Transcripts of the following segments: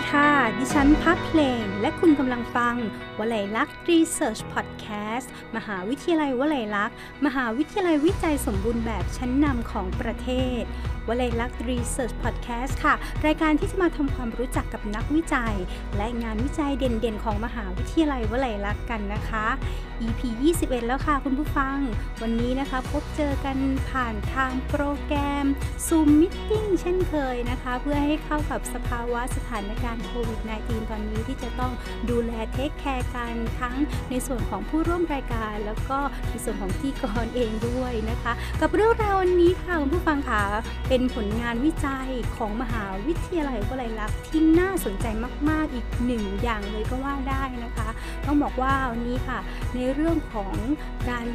ดีค่ะ ดิฉันพักเพลง และคุณกำลังฟังวลัยลักษณ์ Research Podcast มหาวิทยาลัยวลัยลักษณ์มหาวิทยาลัยวิจัยสมบูรณ์แบบชั้นนำของประเทศวลัยลักษณ์ Research Podcast ค่ะ รายการที่จะมาทำความรู้จักกับนักวิจัย และงานวิจัยเด่นๆ ของมหาวิทยาลัยวลัยลักษณ์กันนะคะ EP 21 แล้วค่ะคุณผู้ฟัง วันนี้นะคะพบเจอกันผ่านทางโปรแกรม Zoom Meeting เช่นเคยนะคะ เพื่อให้เข้ากับสภาวะสถานการณ์โควิด -19 ตอนนี้ที่จะต้องดูแลเทคแคร์กันทั้งในส่วนของผู้ร่วมรายการ แล้วก็ในส่วนของที่กรเองด้วยนะคะ กับเรื่องราววันนี้ค่ะคุณผู้ฟังค่ะเป็นผลงานวิจัยของมหาวิทยาลัยวลัยลักษณ์ที่น่าสนใจมาก ๆ อีกหนึ่งอย่างเลยก็ว่าได้นะคะ ต้องบอกว่าวันนี้ค่ะ ในเรื่องของการ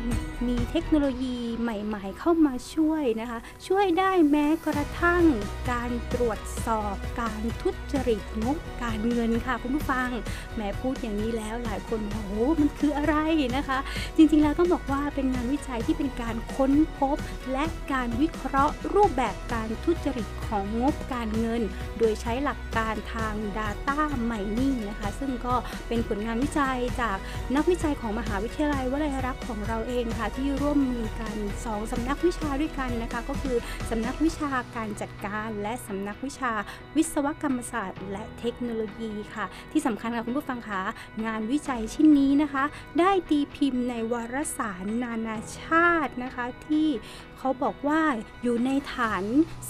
มีเทคโนโลยีใหม่ ๆ เข้ามาช่วยนะคะ ช่วยได้แม้กระทั่งการตรวจสอบการทุจริตงบการเงินค่ะคุณผู้ฟังแม้พูดอย่างนี้แล้วหลายคนบอกโอ้มันคืออะไรนะคะ จริงๆแล้วต้องบอกว่าเป็นงานวิจัยที่เป็นการค้นพบ และการวิเคราะห์รูปแบบการทุจริตของงบการเงิน โดยใช้หลักการทาง Data Mining นะคะ ซึ่งก็เป็นผลงานวิจัยจากนักวิจัยของมหาวิทยาลัยวลัยลักษ์ของเราเองค่ะ ที่ร่วมมือกัน 2สำนักวิชาด้วยกันนะคะ ก็คือสำนักวิชาการจัดการ และสำนักวิชาวิศวกรรมศาสตร์ และเทคโนโลยีค่ะ ที่สำคัญค่ะคุณผู้ฟังคะงานวิจัยชิ้นนี้นะคะ ได้ตีพิมพ์ในวารสารนานาชาตินะคะ ที่เขาบอกว่าอยู่ในฐาน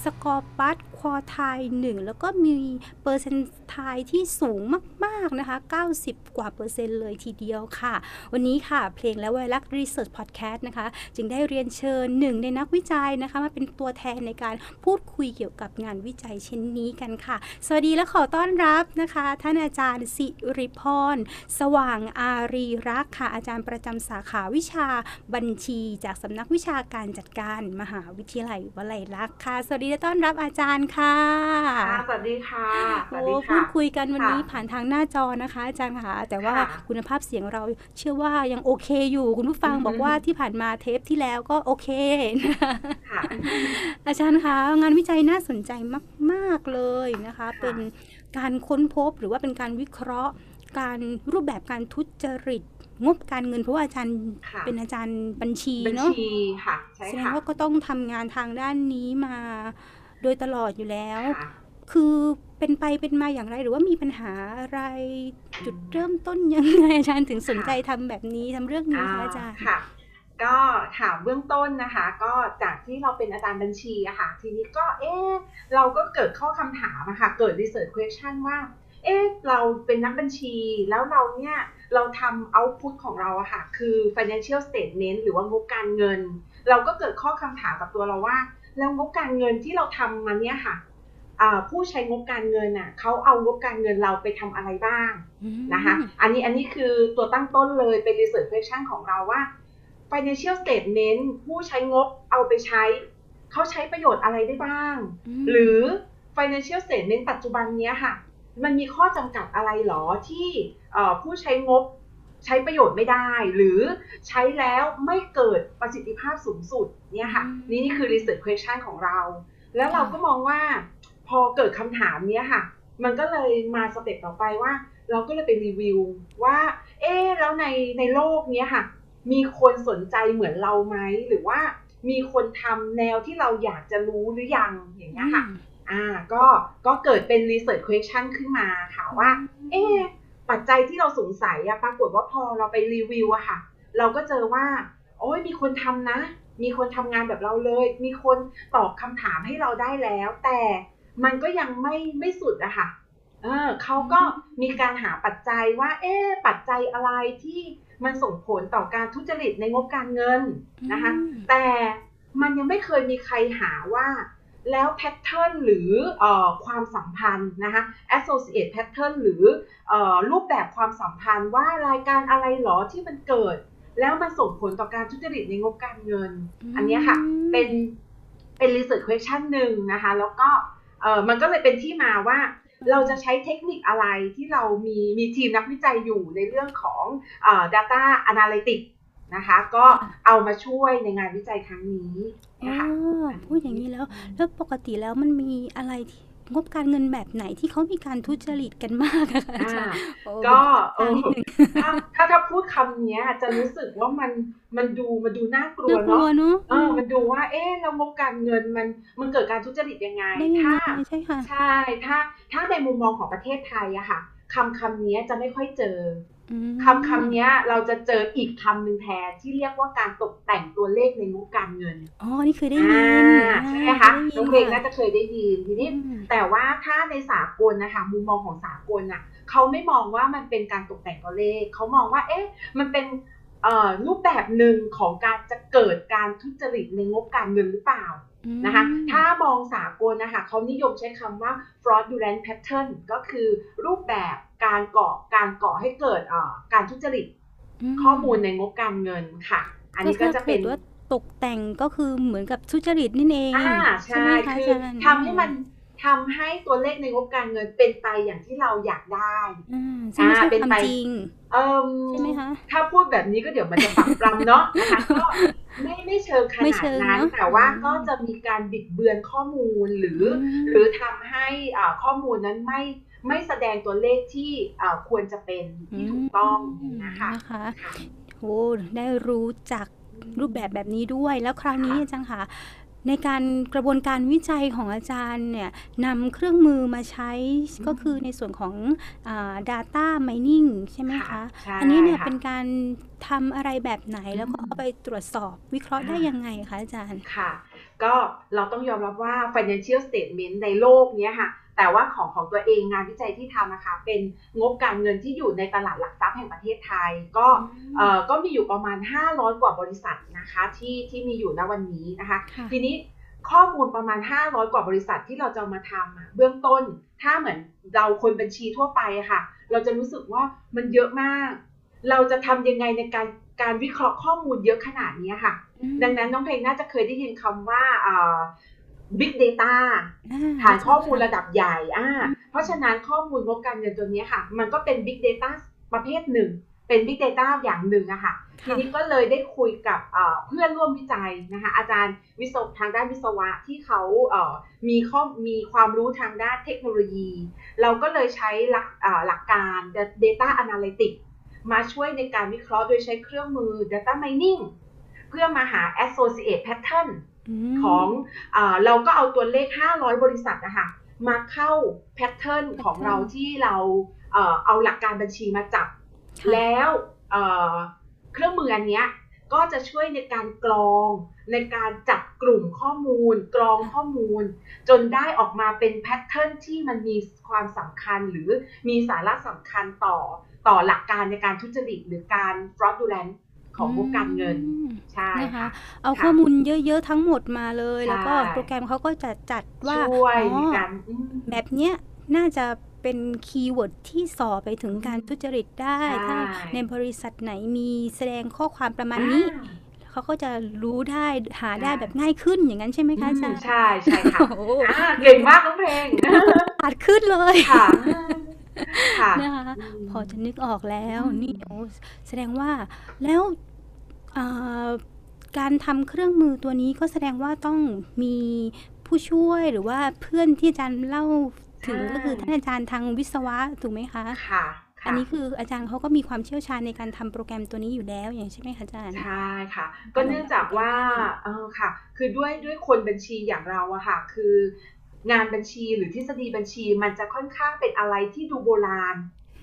สกอปัส อไทหนึ่งแล้วก็มีเปอร์เซนต์ไทที่สูงมาก ๆ นะคะ 90 กว่าเปอร์เซ็นต์เลยทีเดียวค่ะ วันนี้ค่ะ เพลงและวลัยลักษณ์ Research Podcast นะคะ จึงได้เรียนเชิญหนึ่งในนักวิจัยนะคะ มาเป็นตัวแทนในการพูดคุยเกี่ยวกับงานวิจัยเช่นนี้กันค่ะ สวัสดีและขอต้อนรับนะคะ ท่านอาจารย์สิริพร สว่างอารีรักค่ะ อาจารย์ประจำสาขาวิชาบัญชี จากสำนักวิชาการจัดการมหาวิทยาลัยวลัยลักษณ์ค่ะ สวัสดีและต้อนรับอาจารย์ค่ะค่ะ สวัสดีค่ะสวัสโอ้ดีพูค่ะดคุยกันวันนี้ค่ะผ่านทางหน้าจอนะคะอาจารย์ค่ะ แต่ว่าค่ะคุณภาพเสียงเราเชื่อว่ายังโอเคอยู่คุณผู้ฟังอือฮึบอกว่าที่ผ่านมาเทปที่แล้วก็โอเคค่ะอาจารย์คะงานวิจัยน่าสนใจมากๆเลยนะคะค่ะเป็นการค้นพบหรือว่าเป็นการวิเคราะห์ การรูปแบบการทุจริตงบการเงินเพราะว่าอาจารย์ค่ะเป็นอาจารย์บัญชีบัญเนาะชีค่ะใช่แสดงค่ะว่าก็ต้องทำงานทางด้านนี้มา โดยตลอดอยู่แล้วค่ะคือเป็นไปเป็นมาอย่างไรหรือว่ามีปัญหาอะไรจุดเริ่มต้นยังไงอาจารย์ถึงสนใจทำแบบนี้ทำเรื่องนี้คะอาจารย์ค่ะก็ถามเบื้องต้นนะคะ ก็จากที่เราเป็นอาจารย์บัญชีอะค่ะ ทีนี้ก็เอ๊ะเราก็เกิดข้อคำถามอะค่ะ เกิด research question ว่า เอ๊ะเราเป็นนักบัญชี แล้วเราเนี่ยเราทำ output ของเราอะค่ะ คือ financial statement หรือว่างบการเงิน เราก็เกิดข้อคำถามกับตัวเราว่า แล้วงบการเงินที่เราทำมาเนี่ยค่ะอ่าผู้ใช้งบการเงินอะเขาเอางบการเงินเราไปทำอะไรบ้างนะคะอันนี้อันนี้คือตัวตั้งต้นเลยเป็น research question ของเราว่า financial statement ผู้ใช้งบเอาไปใช้ เขาใช้ประโยชน์อะไรได้บ้างมหรือ financial statement ปัจจุบันเนี้ยค่ะ มันมีข้อจำกัดอะไรหรอที่เอ่อผู้ใช้งบ ใช้ประโยชน์ไม่ได้ หรือใช้แล้วไม่เกิดประสิทธิภาพสูงสุดเนี่ยค่ะนี่นี่คือ research question ของเรา แล้วเราก็มองว่าพอเกิดคำถามเนี้ยค่ะ มันก็เลยมาสเต็ปต่อไปว่า เราก็เลยไปรีวิวว่า เอ๊ะแล้วในในโลกเนี้ยค่ะ มีคนสนใจเหมือนเราไหมหรือว่ามีคนทำแนวที่เราอยากจะรู้หรือยังอย่างเงี้ยค่ะอ่าก็ก็เกิดเป็น research question ขึ้นมาค่ะว่า เอ๊ะ ปัจจัยที่เราสงสัยอะปรากฏว่าพอเราไปรีวิวอะค่ะ เราก็เจอว่า โอ้ยมีคนทำนะ มีคนทำงานแบบเราเลย มีคนตอบคำถามให้เราได้แล้ว แต่มันก็ยังไม่ไม่สุดอะค่ะเออเขาก็มีการหาปัจจัยว่า เอ๊ะปัจจัยอะไรที่มันส่งผลต่อการทุจริตในงบการเงินนะคะอืมแต่มันยังไม่เคยมีใครหาว่า แล้วแพทเทิร์นหรือเออความสัมพันธ์นะคะ associate pattern หรือเออรูปแบบความสัมพันธ์ว่ารายการอะไรหรอที่มันเกิด แล้วมันส่งผลต่อการทุจริตในงบการเงิน อันเนี้ยค่ะ เป็นเป็น research question หนึ่งนะคะ แล้วก็เออมันก็เลยเป็นที่มาว่าเราจะใช้เทคนิคอะไรที่เรามีมีทีมนักวิจัยอยู่ในเรื่องของเออ data analytics นะคะ ก็เอามาช่วยในงานวิจัยครั้งนี้อ๋อนะคะพูดอย่างนี้แล้ว แล้วปกติแล้วมันมีอะไรที่งบการเงินแบบไหนที่เขามีการทุจริตกันมากอะคะอาจารย์ก็เออนิดนึงถ้าถ้าถ้าพูดคำเนี้ยจะรู้สึกว่ามันมันดูมันดูน่ากลัวน่ากลัวเนาะเนาะเออมันดูว่า เอ๊ะแล้วงบการเงินมันมันเกิดการทุจริตยังไงได้ยังถ้าไงใช่ค่ะใช่ถ้าถ้าในมุมมองของประเทศไทยอะค่ะ คำคำนี้จะไม่ค่อยเจออืมคำคำนี้เราจะเจออีกคำหนึ่งแทนที่เรียกว่าการตกแต่งตัวเลขในงบการเงิน อ๋อ นี่เคยได้ยินอ่าใช่ไหมคะได้ยิน้องเพลงน่าจะเคยได้ยินทีนี้อืมแต่ว่าถ้าในสากลนะคะมุมมองของสากลน่ะเขาไม่มองว่ามันเป็นการตกแต่งตัวเลข เขามองว่า เอ๊ะ มันเป็นเอ่อรูปแบบหนึ่งของการจะเกิดการทุจริตในงบการเงินหรือเปล่านะคะอืมถ้ามองสากลนะคะเขานิยมใช้คำว่า fraudulent pattern ก็คือรูปแบบ การก่อการก่อให้เกิดเอ่อการทุจริตข้อมูลในงบการเงินค่ะ อันนี้ก็จะเป็นถ้ากิดว่าตกแต่งก็คือเหมือนกับทุจริตนี่เองอ่าใช่ใช่ไหมคะคืออาจารย์ทำให้มันทำให้ตัวเลขในงบการเงินเป็นไปอย่างที่เราอยากได้อ่าซึ่งไม่ใช่อ่าเป็นความไปจริงเอิ่มใช่ไหมคะถ้าพูดแบบนี้ก็เดี๋ยวมันจะปรับปรำเนาะนะคะก็ไม่ไม่เชิงขไม่นาดเชิงนั้นเนอะแต่ว่าอืมก็จะมีการบิดเบือนข้อมูลหรืออืมหรือทำให้อ่าข้อมูลนั้นไม่ ไม่แสดงตัวเลขที่อ่าควรจะเป็นที่ถูกต้องนะคะนะคะค่ะโอ้ได้รู้จักรูปแบบแบบนี้ด้วย แล้วคราวนี้ค่ะอาจารย์ค่ะในการกระบวนการวิจัยของอาจารย์เนี่ยนำเครื่องมือมาใช้ก็คือในส่วนของอ่า data mining ใช่ไหมคะใช่อันนี้เนี่ยค่ะเป็นการทำอะไรแบบไหนแล้วก็อืมเอาไปตรวจสอบวิเคราะห์ได้อ่ายัยังไงคะอาจารย์ ค่ะ ก็เราต้องยอมรับว่า financial statement ในโลกเนี้ยค่ะ แต่ว่าของของตัวเองงานวิจัยที่ทำนะคะเป็นงบการเงินที่อยู่ในตลาดหลักทรัพย์แห่งประเทศไทย ก็เอ่อก็มีอยู่ประมาณ 500 กว่าบริษัทนะคะที่ที่มีอยู่ณวันนี้นะคะค่ะทีนี้ข้อมูลประมาณ 500 กว่าบริษัทที่เราจะเอามาทำอะเบื้องต้น ถ้าเหมือนเราคนบัญชีทั่วไปอะค่ะ เราจะรู้สึกว่ามันเยอะมาก เราจะทำยังไงในการการวิเคราะห์ข้อมูลเยอะขนาดนี้ค่ะ ดังนั้นน้องเพลงน่าจะเคยได้ยินคำว่าอ่า big data ฐานข้อมูลระดับใหญ่อ่าเพราะฉะนั้นข้อมูลงบการเงินตัวนี้ค่ะ มันก็เป็น big data ประเภทหนึ่ง เป็น big data อย่างหนึ่งอะค่ะ ทีค่ะนี้ก็เลยได้คุยกับเอ่อเพื่อนร่วมวิจัยนะคะ อาจารย์วิศวทางด้านวิศวะที่เขาเอ่อมีข้อมีความรู้ทางด้านเทคโนโลยี เราก็เลยใช้หลักอ่าหลักการ data analytics มาช่วยในการวิเคราะห์โดยใช้เครื่องมือ data mining เพื่อมาหา associate pattern ม ของอาเราก็เอาตัวเลข 500 บริษัทนะคะมาเข้า pattern ของเราที่เราเอ่อเอาหลักการบัญชีมาจับค่ะแล้วเอ่อเครื่องมืออันเนี้ยก็จะช่วยในการกรองในการจับกลุ่มข้อมูล กรองข้อมูล จนได้ออกมาเป็น pattern ที่มันมีความสำคัญหรือมีสาระสำคัญต่อต่อหลักการในการทุจริตหรือการ fraudulent ของงบการเงินอืมใช่นะคะค่ะเอาค่ะข้อมูลเยอะๆทั้งหมดมาเลยใช่แล้วก็โปรแกรมเขาก็จะจัดว่าช่วยในการอืมแบบเนี้ยน่าจะเป็น keyword ที่ส่อไปถึงการทุจริตได้ใช่ถ้าในบริษัทไหนมีแสดงข้อความประมาณนี้อ่าเขาก็จะรู้ได้หาได้ใช่แบบง่ายขึ้นอย่างนั้นใช่ไหมคะอาจารย์ใช่ใช่ค่ะโอ้โหอ่าเก่งมากน้องเพลงขาดขึ้นเลยค่ะ ค่ะ นะคะ อืมพอจะนึกออกแล้ว อืมนี่โอ้แสดงว่า แล้วเอ่อการทำเครื่องมือตัวนี้ ก็แสดงว่าต้องมีผู้ช่วย หรือว่าเพื่อนที่อาจารย์เล่าถึงใช่ก็คือท่านอาจารย์ทางวิศวะ ถูกไหมคะ ค่ะอันนี้คืออาจารย์เขาก็มีความเชี่ยวชาญในการทำโปรแกรมตัวนี้อยู่แล้ว อย่างใช่ไหมคะอาจารย์ ใช่ค่ะ ก็เนื่องจากว่าเออ ค่ะ คือด้วย ด้วยคนบัญชีอย่างเราอะค่ะ คือ งานบัญชีหรือทฤษฎีบัญชีมันจะค่อนข้างเป็นอะไรที่ดูโบราณ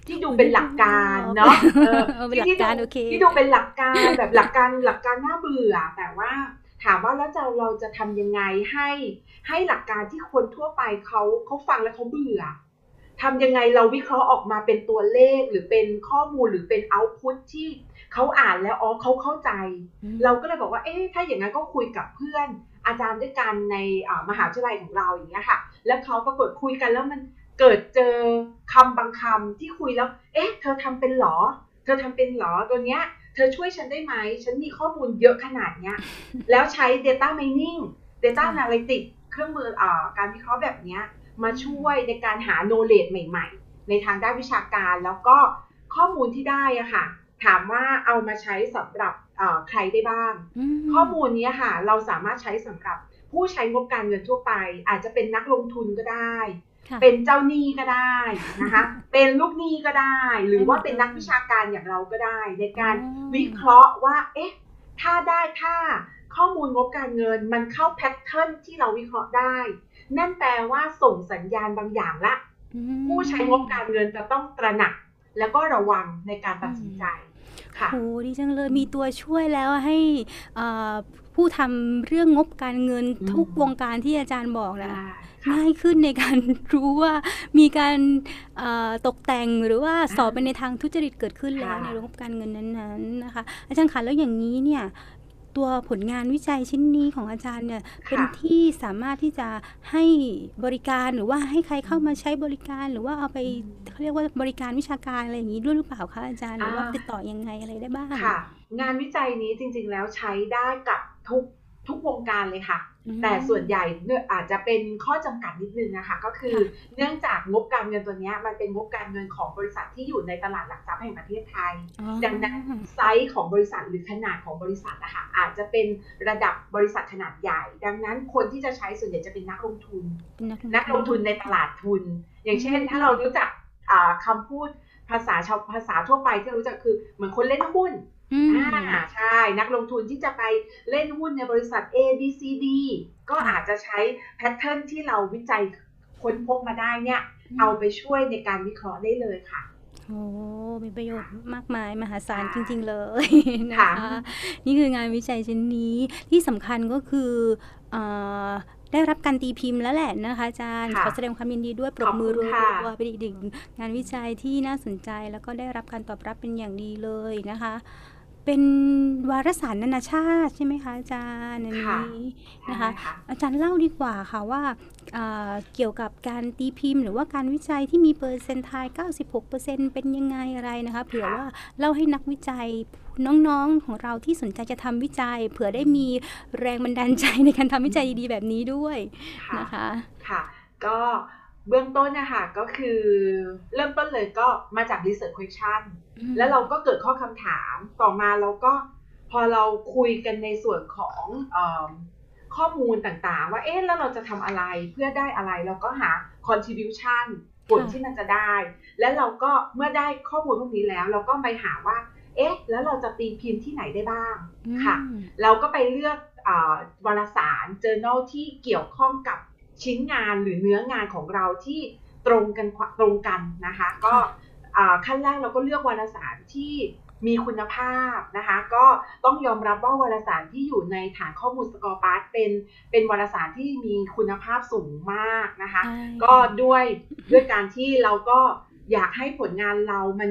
ที่ดูเป็นหลักการเนาะเออเออเป็นหลักการโอเคที่ดูเป็นหลักการแบบหลักการหลักการน่าเบื่อ แต่ว่าถามว่าแล้วจะเราจะทำยังไงให้ให้หลักการที่คนทั่วไปเขาเขาฟังแล้วเขาเบื่อทำยังไงเราวิเคราะห์ออกมาเป็นตัวเลขหรือเป็นข้อมูลหรือเป็นเอาต์พุตที่เขาอ่านแล้วอ๋อเขาเข้าใจ เราก็เลยบอกว่าเอ๊ะถ้าอย่างนั้นก็คุยกับเพื่อน อาจารย์ด้วยกันในมหาวิทยาลัยของเราอย่างเงี้ยค่ะ แล้วเขาปรากฏคุยกันแล้วมันเกิดเจอคำบางคำที่คุยแล้ว เอ๊ะ เธอทำเป็นหรอ เธอทำเป็นหรอตัวเนี้ย เธอช่วยฉันได้ไหม ฉันมีข้อมูลเยอะขนาดเนี้ย แล้วใช้ data mining data analytics เครื่องมืออการวิเคราะห์แบบเนี้ย มาช่วยในการหา knowledge ใหม่ ๆ ในทางด้านวิชาการแล้วก็ข้อมูลที่ได้อะค่ะ ถามว่าเอามาใช้สำหรับ ใครได้บ้างมข้อมูลนี้ค่ะ เราสามารถใช้สำหรับผู้ใช้งบการเงินทั่วไป อาจจะเป็นนักลงทุนก็ได้ค่ะเป็นเจ้าหนี้ก็ได้นะคะ เป็นลูกหนี้ก็ได้ หรือว่าเป็นนักวิชาการอย่างเราก็ได้ ในการอ๋อวิเคราะห์ว่า เอ๊ะ ถ้าได้ถ้าข้อมูลงบการเงินมันเข้าแพทเทิร์นที่เราวิเคราะห์ได้ นั่นแปลว่าส่งสัญญาณบางอย่างละอืมผู้ใช้งบการเงินจะต้องตระหนัก แล้วก็ระวังในการตัดสินใจค่ะ โหดีจังเลยมีตัวช่วยแล้วให้เอ่อผู้ทำเรื่องงบการเงินอืมทุกวงการที่อาจารย์บอกนะได้ค่ะง่ายขึ้นในการรู้ว่ามีการเอ่อตกแต่งหรือว่าสอบไปในทางทุจริตเกิดขึ้นแล้วค่ะในงบการเงินนั้นๆนะคะ อาจารย์คะแล้วอย่างนี้เนี่ย ตัวผลงานวิจัยชิ้นนี้ของอาจารย์เนี่ยเป็นที่สามารถที่จะให้บริการหรือว่าให้ใครเข้ามาใช้บริการ หรือว่าเอาไปเขาเรียกว่าบริการวิชาการอะไรอย่างนี้ด้วยหรือเปล่าคะอาจารย์หรือว่าอ่าติดต่อยังไงอะไรได้บ้างค่ะ งานวิจัยนี้จริงๆแล้วใช้ได้กับทุกทุกวงการเลยค่ะอืม แต่ส่วนใหญ่เนี่ยอาจจะเป็นข้อจำกัดนิดนึงนะคะก็คือค่ะเนื่องจากงบการเงินตัวเนี้ยมันเป็นงบการเงินของบริษัทที่อยู่ในตลาดหลักทรัพย์แห่งประเทศไทยอ๋อดังนั้นไซส์ของบริษัทหรือขนาดของบริษัทนะคะอาจจะเป็นระดับบริษัทขนาดใหญ่ ดังนั้นคนที่จะใช้ส่วนใหญ่จะเป็นนักลงทุนเป็นนักนักลงทุนในตลาดทุน อย่างเช่น ถ้าเรารู้จักอ่าคำพูดภาษาชาวภาษาทั่วไปที่เรารู้จักคือเหมือนคนเล่นหุ้น อืมอ่าใช่นักลงทุนที่จะไปเล่นหุ้นในบริษัท A B C D ก็อาจจะใช้แพทเทิร์นที่เราวิจัยค้นพบมาได้เนี่ย เอาไปช่วยในการวิเคราะห์ได้เลยค่ะโอ้มีประโยชน์มากมาย มหาศาลค่ะจริง ๆ เลยนะค่ะคะนี่คืองานวิจัยชิ้นนี้ที่สำคัญก็คือเออได้รับการตีพิมพ์แล้วแหละนะคะอาจารย์ค่ะขอแสดงความยินดีด้วยปรขบอบมือคุรัณค่ะวๆเป็นอีกหนึ่งงานวิจัยที่น่าสนใจแล้วก็ได้รับการตอบรับเป็นอย่างดีเลยนะคะ เป็นวารสารนานาชาติใช่ไหมคะอาจารย์อันค่ะนี้นะคะใช่ค่ะอาจารย์เล่าดีกว่าค่ะว่าเอ่อเกี่ยวกับการตีพิมพ์ หรือว่าการวิจัยที่มีเปอร์เซ็นต์ไทย96%เป็นยังไงอะไรนะคะเผื่อว่าเล่าให้นักวิจัยน้องๆของเราที่สนใจจะทำวิจัย เผื่อได้มีแรงบันดาลใจในการทำวิจัยดีๆแบบนี้ด้วยค่ะนะคะ ค่ะ ก็ เบื้องต้นนะคะก็คือเริ่มต้นเลยก็มาจาก research question แล้วเราก็เกิดข้อคำถามต่อมาเราก็พอเราคุยกันในส่วนของเอมข้อมูลต่างๆ ว่าเอ๊ะแล้วเราจะทำอะไรเพื่อได้อะไร เราก็หา contribution ผลค่ะที่มันจะได้ แล้วเราก็เมื่อได้ข้อมูลพวกนี้แล้ว เราก็ไปหาว่า เอ๊ะ แล้วเราจะตีพิมพ์ที่ไหนได้บ้างค่ะอืมเราก็ไปเลือกอาวารสาร journal ที่เกี่ยวข้องกับ ชิ้นงานหรือเนื้องานของเราที่ตรงกันตรงกันนะคะ ก็อ่าขั้นแรกเราก็เลือกวารสารที่มีคุณภาพนะคะ ก็ต้องยอมรับว่าวารสารที่อยู่ในฐานข้อมูลสกอร์ปาร์ตเป็นเป็นวารสารที่มีคุณภาพสูงมากนะคะใช่ก็ด้วยด้วยการที่เราก็อยากให้ผลงานเรามัน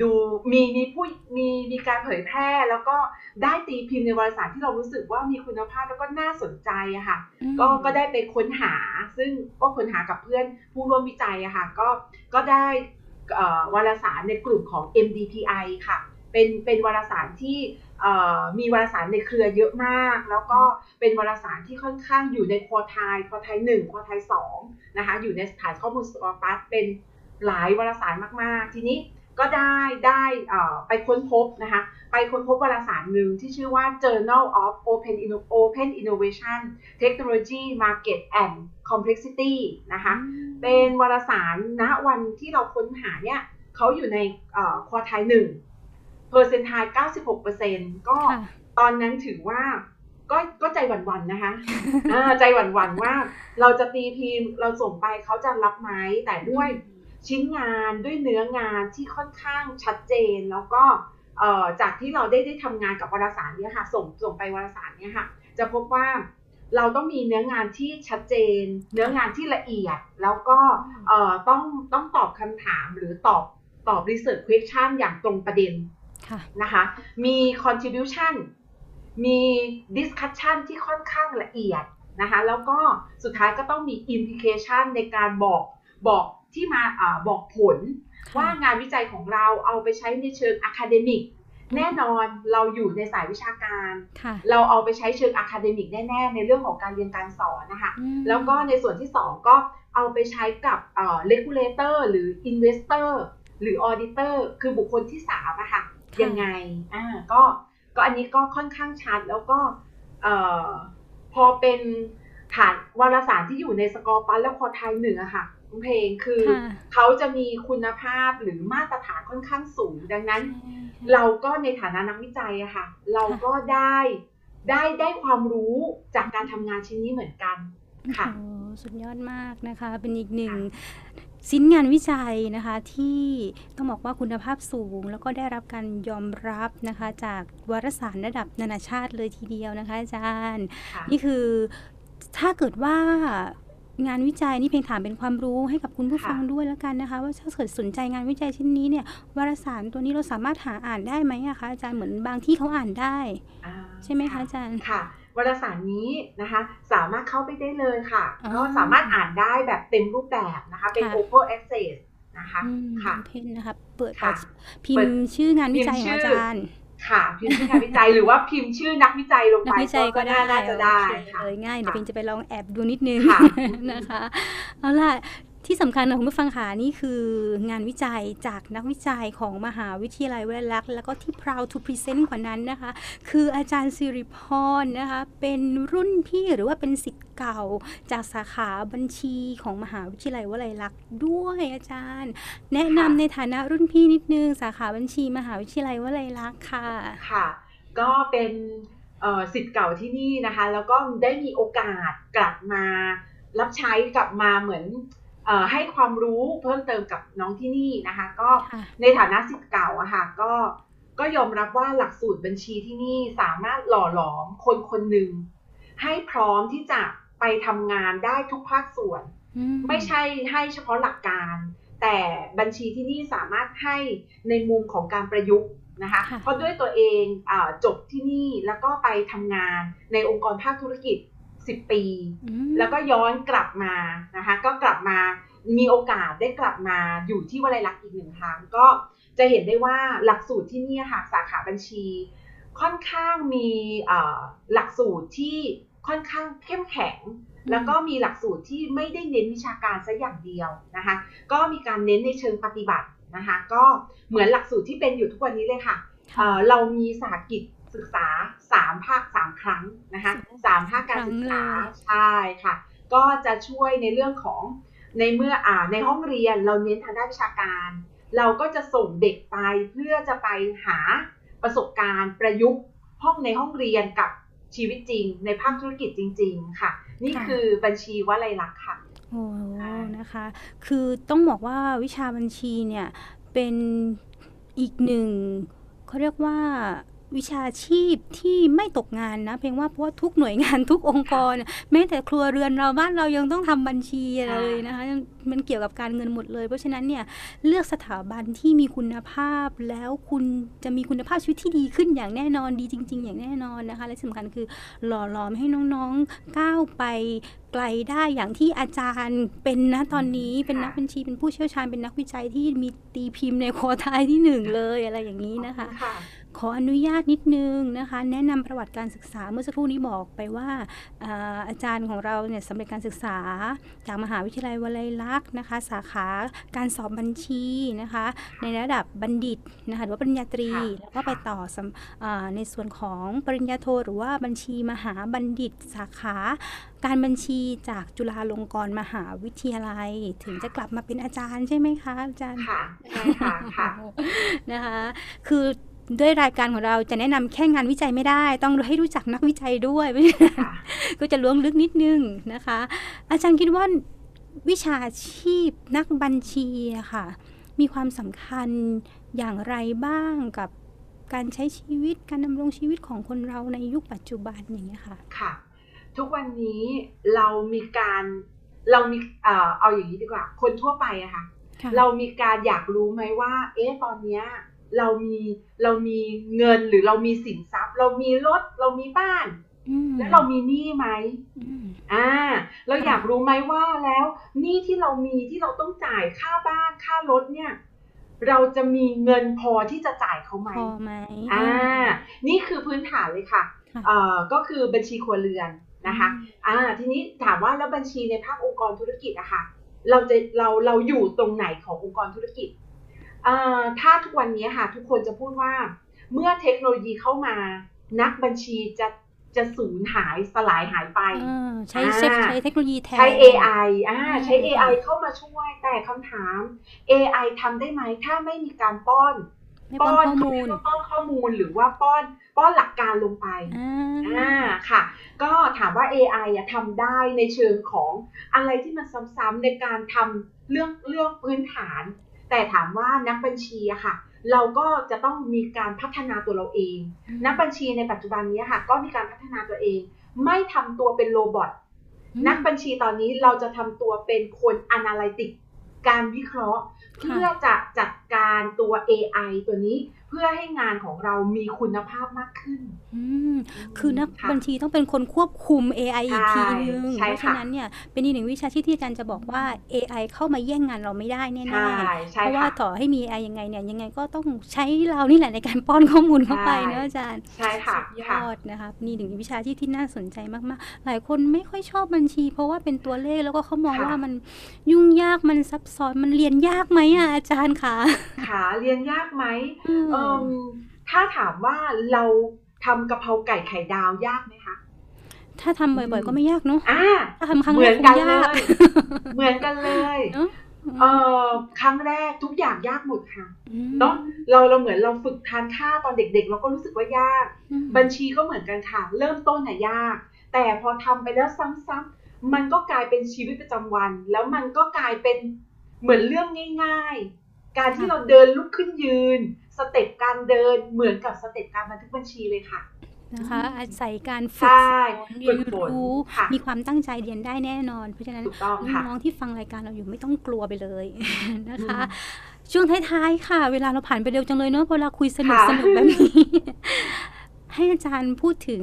ดูมีมีผู้มีมีการเผยแพร่ แล้วก็ได้ตีพิมพ์ในวารสารที่เรารู้สึกว่ามีคุณภาพแล้วก็น่าสนใจอะค่ะอืมก็ก็ได้ไปค้นหา ซึ่งก็ค้นหากับเพื่อนผู้ร่วมวิจัยอะค่ะก็ก็ได้เอ่อวารสารในกลุ่มของ MDPI ค่ะ เป็นเป็นวารสารที่เอ่อมีวารสารในเครือเยอะมาก แล้วก็เป็นวารสารที่ค่อนข้างอยู่ในควอไทยควอไทยหนึ่งควอไทยสองนะคะอยู่ในฐานข้อมูลสกอร์ปัสเป็นหลายวารสารมาก ๆ ทีนี้ ก็ได้ได้เอ่อไปค้นพบนะคะไปค้นพบวารสารหนึ่งที่ชื่อว่า Journal of Open Inno- Open Innovation Technology Market and Complexity นะคะเป็นวารสารณวันที่เราค้นหาเนี่ยเขาอยู่ในควอไทยหนึ่งเปอร์เซ็นต์ไทย96%ก็ค่ะตอนนั้นถือว่าก็ก็ใจหวั่นๆนะคะอ่าใจหวั่นๆว่าเราจะตีพิมพ์เราส่งไปเขาจะรับไหมแต่ด้วย ชิ้นงานด้วยเนื้องานที่ค่อนข้างชัดเจน แล้วก็เอ่อจากที่เราได้ได้ทำงานกับวารสารเนี่ยค่ะส่งส่งไปวารสารเนี่ยค่ะจะพบว่าเราต้องมีเนื้องานที่ชัดเจน เนื้องานที่ละเอียด แล้วก็เอ่อต้องต้องตอบคำถามหรือตอบตอบ research question อย่างตรงประเด็นค่ะนะคะมี contribution มี discussion ที่ค่อนข้างละเอียดนะคะแล้วก็สุดท้ายก็ต้องมี implication ในการบอกบอก ที่มาอาบอกผลว่างานวิจัยของเราเอาไปใช้ในเชิง academic แน่นอนเราอยู่ในสายวิชาการค่ะเราเอาไปใช้เชิง academic แน่ ๆ ในเรื่องของการเรียนการสอนนะคะอืมแล้วก็ในส่วนที่ 2 ก็เอาไปใช้กับเอ่อ regulator หรือ investor หรือ auditor คือบุคคลที่3อะค่ะค่ะยังไงอ่าก็ก็อันนี้ก็ค่อนข้างชัดแล้วก็เอ่อพอเป็นฐานวารสารที่อยู่ในสกอร์ปันและคอไทยหนึ่งอะค่ะ คุณเพลงคือค่ะเขาจะมีคุณภาพหรือมาตรฐานค่อนข้างสูง ดังนั้นใช่ค่ะเราก็ในฐานะนักวิจัยอะค่ะ เราก็ได้ได้ได้ความรู้จากการทำงานชิ้นนี้เหมือนกันค่ะโอ้โหสุดยอดมากนะคะ เป็นอีกหนึ่งชิ้นงานวิจัยนะคะที่ต้องบอกว่าคุณภาพสูง แล้วก็ได้รับการยอมรับนะคะ จากวารสารระดับนานาชาติเลยทีเดียวนะคะอาจารย์ค่ะนี่คือถ้าเกิดว่า งานวิจัยนี่เพียงถามเป็นความรู้ให้กับคุณผู้ฟังด้วยแล้วกันนะคะ ว่าถ้าเกิดสนใจงานวิจัยชิ้นนี้เนี่ยวารสารตัวนี้เราสามารถหาอ่านได้ไหมอะคะอาจารย์เหมือนบางที่เขาอ่านได้อ่าใช่ไหมคะอาจารย์ค่ะวารสารนี้นะคะ สามารถเข้าไปได้เลยค่ะอ๋อก็สามารถอ่านได้แบบเต็มรูปแบบนะคะ เป็นค่ะ open access นะคะอืมค่ะเพนนะคะ เปิดค่ะพิมพ์ชื่องานวิจัยของอาจารย์ ค่ะพิมพ์ชื่องานวิจัยหรือว่าพิมพ์ชื่อนักวิจัยลงนักไปวิจัยก็ได้น่าจะได้โอเคค่ะเลยง่ายเดี๋ยวค่ะเพนจะไปลองแอบดูนิดนึงค่ะนะคะเอาล่ะ ที่สำคัญนะคุณผู้ฟังค่ะนี่คืองานวิจัยจากนักวิจัยของมหาวิทยาลัยวลัยลักษณ์แล้วก็ที่ proud to present กว่านั้นนะคะ คืออาจารย์สิริพรนะคะเป็นรุ่นพี่หรือว่าเป็นศิษย์เก่า จากสาขาบัญชีของมหาวิทยาลัยวลัยลักษณ์ด้วยอาจารย์ แนะนำในฐานะรุ่นพี่นิดนึงสาขาบัญชี มหาวิทยาลัยวลัยลักษณ์ค่ะค่ะ ก็เป็นสิทธิ์เก่าที่นี่นะคะ แล้วก็ได้มีโอกาสกลับมารับใช้กลับมาเหมือน ให้ความรู้เพิ่มเติมกับน้องที่นี่นะคะ ก็ค่ะในฐานะสิทธิ์เก่าอะค่ะก็ก็ยอมรับว่าหลักสูตรบัญชีที่นี่สามารถหล่อหลอมคนคนหนึ่งให้พร้อมที่จะไปทำงานได้ทุกภาคส่วนอืไม่ใช่ให้เฉพาะหลักการ แต่บัญชีที่นี่สามารถให้ในมุมของการประยุกต์นะคะค่ะเพราะด้วยตัวเองอาจบที่นี่แล้วก็ไปทำงานในองค์กรภาคธุรกิจ 10 ปีอืมแล้วก็ย้อนกลับมานะคะ ก็กลับมามีโอกาสได้กลับมาอยู่ที่วลัยลักษณ์อีกหนึ่งครั้งก็จะเห็นได้ว่าหลักสูตรที่นี่ค่ะสาขาบัญชี ค่อนข้างมีเอ่อหลักสูตรที่ค่อนข้างเข้มแข็ง แล้วก็มีหลักสูตรที่ไม่ได้เน้นวิชาการซะอย่างเดียวนะคะ ก็มีการเน้นในเชิงปฏิบัตินะคะ ก็เหมือนหลักสูตรที่เป็นอยู่ทุกวันนี้เลยค่ะเอ่อเรามีสาหกิจ ศึกษา3ภาค3ครั้งนะคะสามภาคการศึกษาใช่ค่ะ ก็จะช่วยในเรื่องของในเมื่ออ่าในห้องเรียนเราเน้นทางด้านวิชาการ เราก็จะส่งเด็กไปเพื่อจะไปหาประสบการณ์ประยุกต์ห้องในห้องเรียนกับชีวิตจริง ในภาคธุรกิจจริง ๆ ค่ะ นี่ค่ะคือบัญชีวลัยลักษณ์ค่ะโอ้โหค่ะนะคะ คือต้องบอกว่าวิชาบัญชีเนี่ยเป็นอีกหนึ่งเขาเรียกว่า วิชาชีพที่ไม่ตกงานนะ เพียงว่าเพราะว่าทุกหน่วยงานทุกองค์กร แม้แต่ครัวเรือนเราบ้านเรายังต้องทำบัญชีเลยนะคะมันเกี่ยวกับการเงินหมดเลย เพราะฉะนั้นเนี่ยเลือกสถาบันที่มีคุณภาพ แล้วคุณจะมีคุณภาพชีวิตที่ดีขึ้นอย่างแน่นอนดีจริง ๆ อย่างแน่นอนนะคะ และสำคัญคือหล่อหลอมให้น้องๆก้าวไปไกลได้อย่างที่อาจารย์เป็นนะตอนนี้เป็นนักบัญชีเป็นผู้เชี่ยวชาญเป็นนักวิจัยที่มีตีพิมพ์ในโควตายที่หนึ่งเลยอะไรอย่างนี้นะคะค่ะ ขออนุญาตนิดนึงนะคะ แนะนำประวัติการศึกษาเมื่อสักครู่นี้บอกไปว่าอ่าอาจารย์ของเราเนี่ยสำเร็จการศึกษาจากมหาวิทยาลัยวลัยลักษณ์นะคะ สาขาการสอบบัญชีนะคะ ในระดับบัณฑิตนะคะหรือว่าปริญญาตรีค่ะแล้วก็ไปต่อสำอ่าในส่วนของปริญญาโทหรือว่าบัญชีมหาบัณฑิต สาขาการบัญชีจากจุฬาลงกรณ์มหาวิทยาลัย ถึงจะกลับมาเป็นอาจารย์ใช่ไหมคะอาจารย์ค่ะใช่ค่ะค่ะนะคะ คือ ด้วยรายการของเราจะแนะนำแค่งานวิจัยไม่ได้ ต้องให้รู้จักนักวิจัยด้วยค่ะก็จะล้วงลึกนิดนึงนะคะ อาจารย์คิดว่าวิชาชีพนักบัญชีอะค่ะ มีความสำคัญอย่างไรบ้างกับการใช้ชีวิตการดำรงชีวิตของคนเราในยุคปัจจุบันอย่างเงี้ยค่ะค่ะ ทุกวันนี้เรามีการเรามีเอ่อเอาอย่างนี้ดีกว่า คนทั่วไปอะค่ะค่ะเรามีการอยากรู้ไหมว่า เอ๊ะตอนเนี้ย เรามีเรามีเงินหรือเรามีสินทรัพย์ เรามีรถเรามีบ้านอืมแล้วเรามีหนี้ไหมอืมอ่า เราค่ะอยากรู้ไหมว่าแล้วหนี้ที่เรามีที่เราต้องจ่ายค่าบ้านค่ารถเนี่ย เราจะมีเงินพอที่จะจ่ายเขาไหมพอไหมอ่า นี่คือพื้นฐานเลยค่ะค่ะเอ่อก็คือบัญชีครัวเรือนนะคะ อ่า ทีนี้ถามว่าแล้วบัญชีในภาคองค์กรธุรกิจอะค่ะ เราจะเราเราอยู่ตรงไหนขององค์กรธุรกิจอ่า ถ้าทุกวันนี้ค่ะทุกคนจะพูดว่า เมื่อเทคโนโลยีเข้ามา นักบัญชีจะจะสูญหายสลายหายไปอ่าใช้ใช้ใช้เทคโนโลยีแทนใช้ AI อ่าใช้อืม AI เข้ามาช่วยแต่คำถาม AI ทำได้ไหมถ้าไม่มีการป้อนไม่ป้อนข้อมูลป้อนข้อมูลหรือว่าป้อนป้อนหลักการลงไปอ่าอ่าค่ะ ก็ถามว่า AI อะทำได้ในเชิงของอะไรที่มันซ้ำๆในการทำเรื่องเรื่องพื้นฐาน แต่ถามว่านักบัญชีอะค่ะ เราก็จะต้องมีการพัฒนาตัวเราเอง นักบัญชีในปัจจุบันนี้ค่ะ ก็มีการพัฒนาตัวเอง ไม่ทำตัวเป็นโรบอทนักบัญชีตอนนี้เราจะทำตัวเป็นคน analytic การวิเคราะห์ เพื่อจะจัดการตัว AI ตัวนี้ เพื่อให้งานของเรามีคุณภาพมากขึ้น อืม คือนักค่ะ บัญชีต้องเป็นคนควบคุม AI อีกทีนึง ใช่เพราะค่ะฉะนั้นเนี่ย เป็นอีกหนึ่งวิชาชีพที่อาจารย์จะบอกว่า AI เข้ามาแย่งงานเราไม่ได้แน่ใช่ๆใช่เพราะว่าค่ะ ต่อให้มี AI ยังไงเนี่ย ยังไงก็ต้องใช้เรานี่แหละในการป้อนข้อมูลเข้าไปใช่เนอะอาจารย์ ใช่ค่ะสุดยค่ะ อดนะคะนี่หนึ่งวิชาชีพที่น่าสนใจมากๆ หลายคนไม่ค่อยชอบบัญชี เพราะว่าเป็นตัวเลขแล้วก็เขามองค่ะ ว่ามันยุ่งยากมันซับซ้อนมันเรียนยากไหมอะอาจารย์คะขาเรียนยากไหมอืมเอิ่มถ้าถามว่าเรา ทำกะเพราไก่ไข่ดาวยากไหมคะ ถ้าทำบ่อยๆ ก็ไม่ยากเนาะอ่าถ้าทำครั้งเหแรมืกอนคกังนยาเลกยเหมือนกันเลยเนอะเออครั้งแรกทุกอย่างยากหมดค่ะมเนาะเราเราเหมือนเราฝึกทานข้าวตอนเด็ก ๆ เราก็รู้สึกว่ายากอืมบัญชีก็เหมือนกันค่ะ เริ่มต้นน่ะยาก แต่พอทำไปแล้วซ้ำๆมันก็กลายเป็นชีวิตประจำวัน แล้วมันก็กลายเป็นเหมือนเรื่องง่าย ๆ การที่เราเดินลุกขึ้นยืน สเต็ปการเดินเหมือนกับสเต็ปการบันทึกบัญชีเลยค่ะนะคะอาศัยการฝึใช่กฝนเรียนฝึกฝนรู้ค่ะมีความตั้งใจเรียนได้แน่นอน เพราะฉะนั้นถูกต้องค่ะน้องๆที่ฟังรายการเราอยู่ไม่ต้องกลัวไปเลยนะคะอืมช่วงท้ายๆค่ะ เวลาเราผ่านไปเร็วจังเลยเนาะพอเราคุยสนุกค่ะสนุกแบบนี้ ให้อาจารย์พูดถึง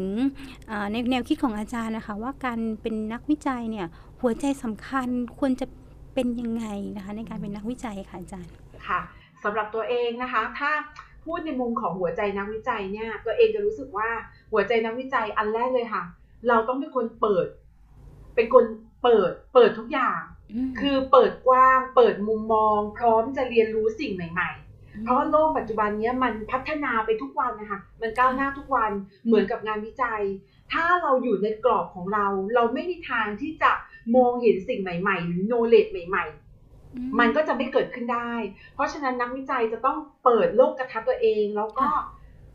อ่าในแนวคิดของอาจารย์นะคะ ว่าการเป็นนักวิจัยเนี่ยหัวใจสำคัญควรจะเป็นยังไงนะคะ ในการเป็นนักวิจัยค่ะอาจารย์ค่ะ สำหรับตัวเองนะคะ ถ้าพูดในมุมของหัวใจนักวิจัยเนี่ย ตัวเองจะรู้สึกว่าหัวใจนักวิจัยอันแรกเลยค่ะ เราต้องเป็นคนเปิด เป็นคนเปิด เปิดทุกอย่าง คือเปิดกว้าง เปิดมุมมอง พร้อมจะเรียนรู้สิ่งใหม่ ๆ เพราะโลกปัจจุบันเนี้ยมันพัฒนาไปทุกวันนะคะ มันก้าวหน้าทุกวัน เหมือนกับงานวิจัย ถ้าเราอยู่ในกรอบของเรา เราไม่มีทางที่จะมองเห็นสิ่งใหม่ๆ หรือโนเลดใหม่ ๆ มันก็จะไม่เกิดขึ้นได้ เพราะฉะนั้นนักวิจัยจะต้องเปิดโลกกระทัดตัวเอง แล้วก็ค่ะ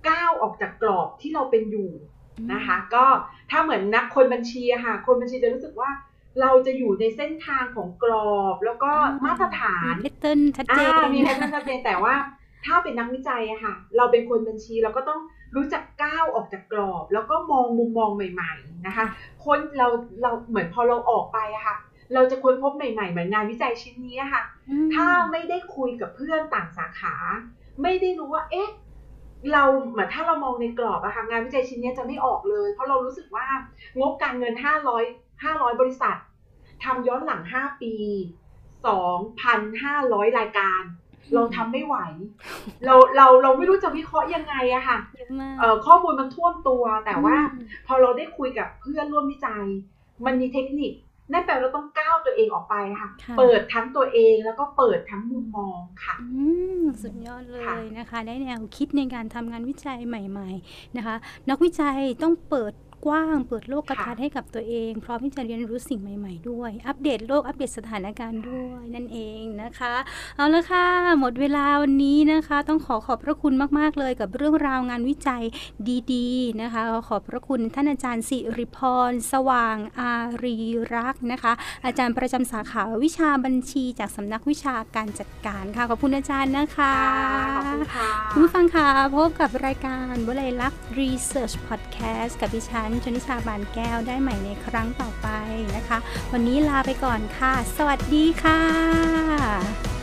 ก้าวออกจากกรอบที่เราเป็นอยู่นะคะ ก็ถ้าเหมือนนักคนบัญชีอะค่ะ คนบัญชีจะรู้สึกว่าเราจะอยู่ในเส้นทางของกรอบแล้วก็มาตรฐานมี pattern ชัดเจนอ่ามี pattern ชัดเจนแต่ว่าถ้าเป็นนักวิจัยอะค่ะ เราเป็นคนบัญชีเราก็ต้องรู้จักก้าวออกจากกรอบ แล้วก็มองมุมมองใหม่ ๆนะคะ คนเราเราเหมือนพอเราออกไปอะค่ะ เราจะค้นพบใหม่ๆเหมือนงานวิจัยชิ้นนี้อะค่ะอืมถ้าไม่ได้คุยกับเพื่อนต่างสาขา ไม่ได้รู้ว่า เอ๊ะ เราเหมือนถ้าเรามองในกรอบอะค่ะงานวิจัยชิ้นนี้จะไม่ออกเลย เพราะเรารู้สึกว่างบการเงิน 500 500 บริษัททำย้อนหลัง 5 ปี 2,500 รายการ เราทำไม่ไหว เราเราเราไม่รู้จะวิเคราะห์ยังไงอะค่ะเยอะมากเอ่อข้อมูลมันท่วมตัวแต่ว่าอืมพอเราได้คุยกับเพื่อนร่วมวิจัย มันมีเทคนิค นั่นแปลว่าเราต้องก้าวตัวเองออกไปค่ะค่ะ เปิดทั้งตัวเองแล้วก็เปิดทั้งมุมมองค่ะอืมสุดยอดเลค่ะยนะคะ ได้แนวคิดในการทำงานวิจัยใหม่ ๆนะคะ นักวิจัยต้องเปิด กว้างเปิดโลกกระทัดให้กับตัวเอง พร้อมที่จะเรียนรู้สิ่งใหม่ ๆ ด้วย อัปเดตโลกอัปเดตสถานการณ์ด้วยนั่นเองนะคะ เอาละค่ะ หมดเวลาวันนี้นะคะ ต้องขอขอบพระคุณมาก ๆ เลยกับเรื่องราวงานวิจัยดีๆนะคะ ขอขอบพระคุณท่านอาจารย์สิริพร สว่างอารีรักษ์นะคะ อาจารย์ประจำสาขาวิชาบัญชีจากสำนักวิชาการจัดการค่ะขอบคุณอาจารย์นะคะขอบคุณค่ะคุณผู้ฟังค่ะพบกับรายการวลัยลักษณ์ Research Podcast กับดิฉันชนิชาบานแก้วได้ใหม่ในครั้งต่อไปนะคะ วันนี้ลาไปก่อนค่ะ สวัสดีค่ะ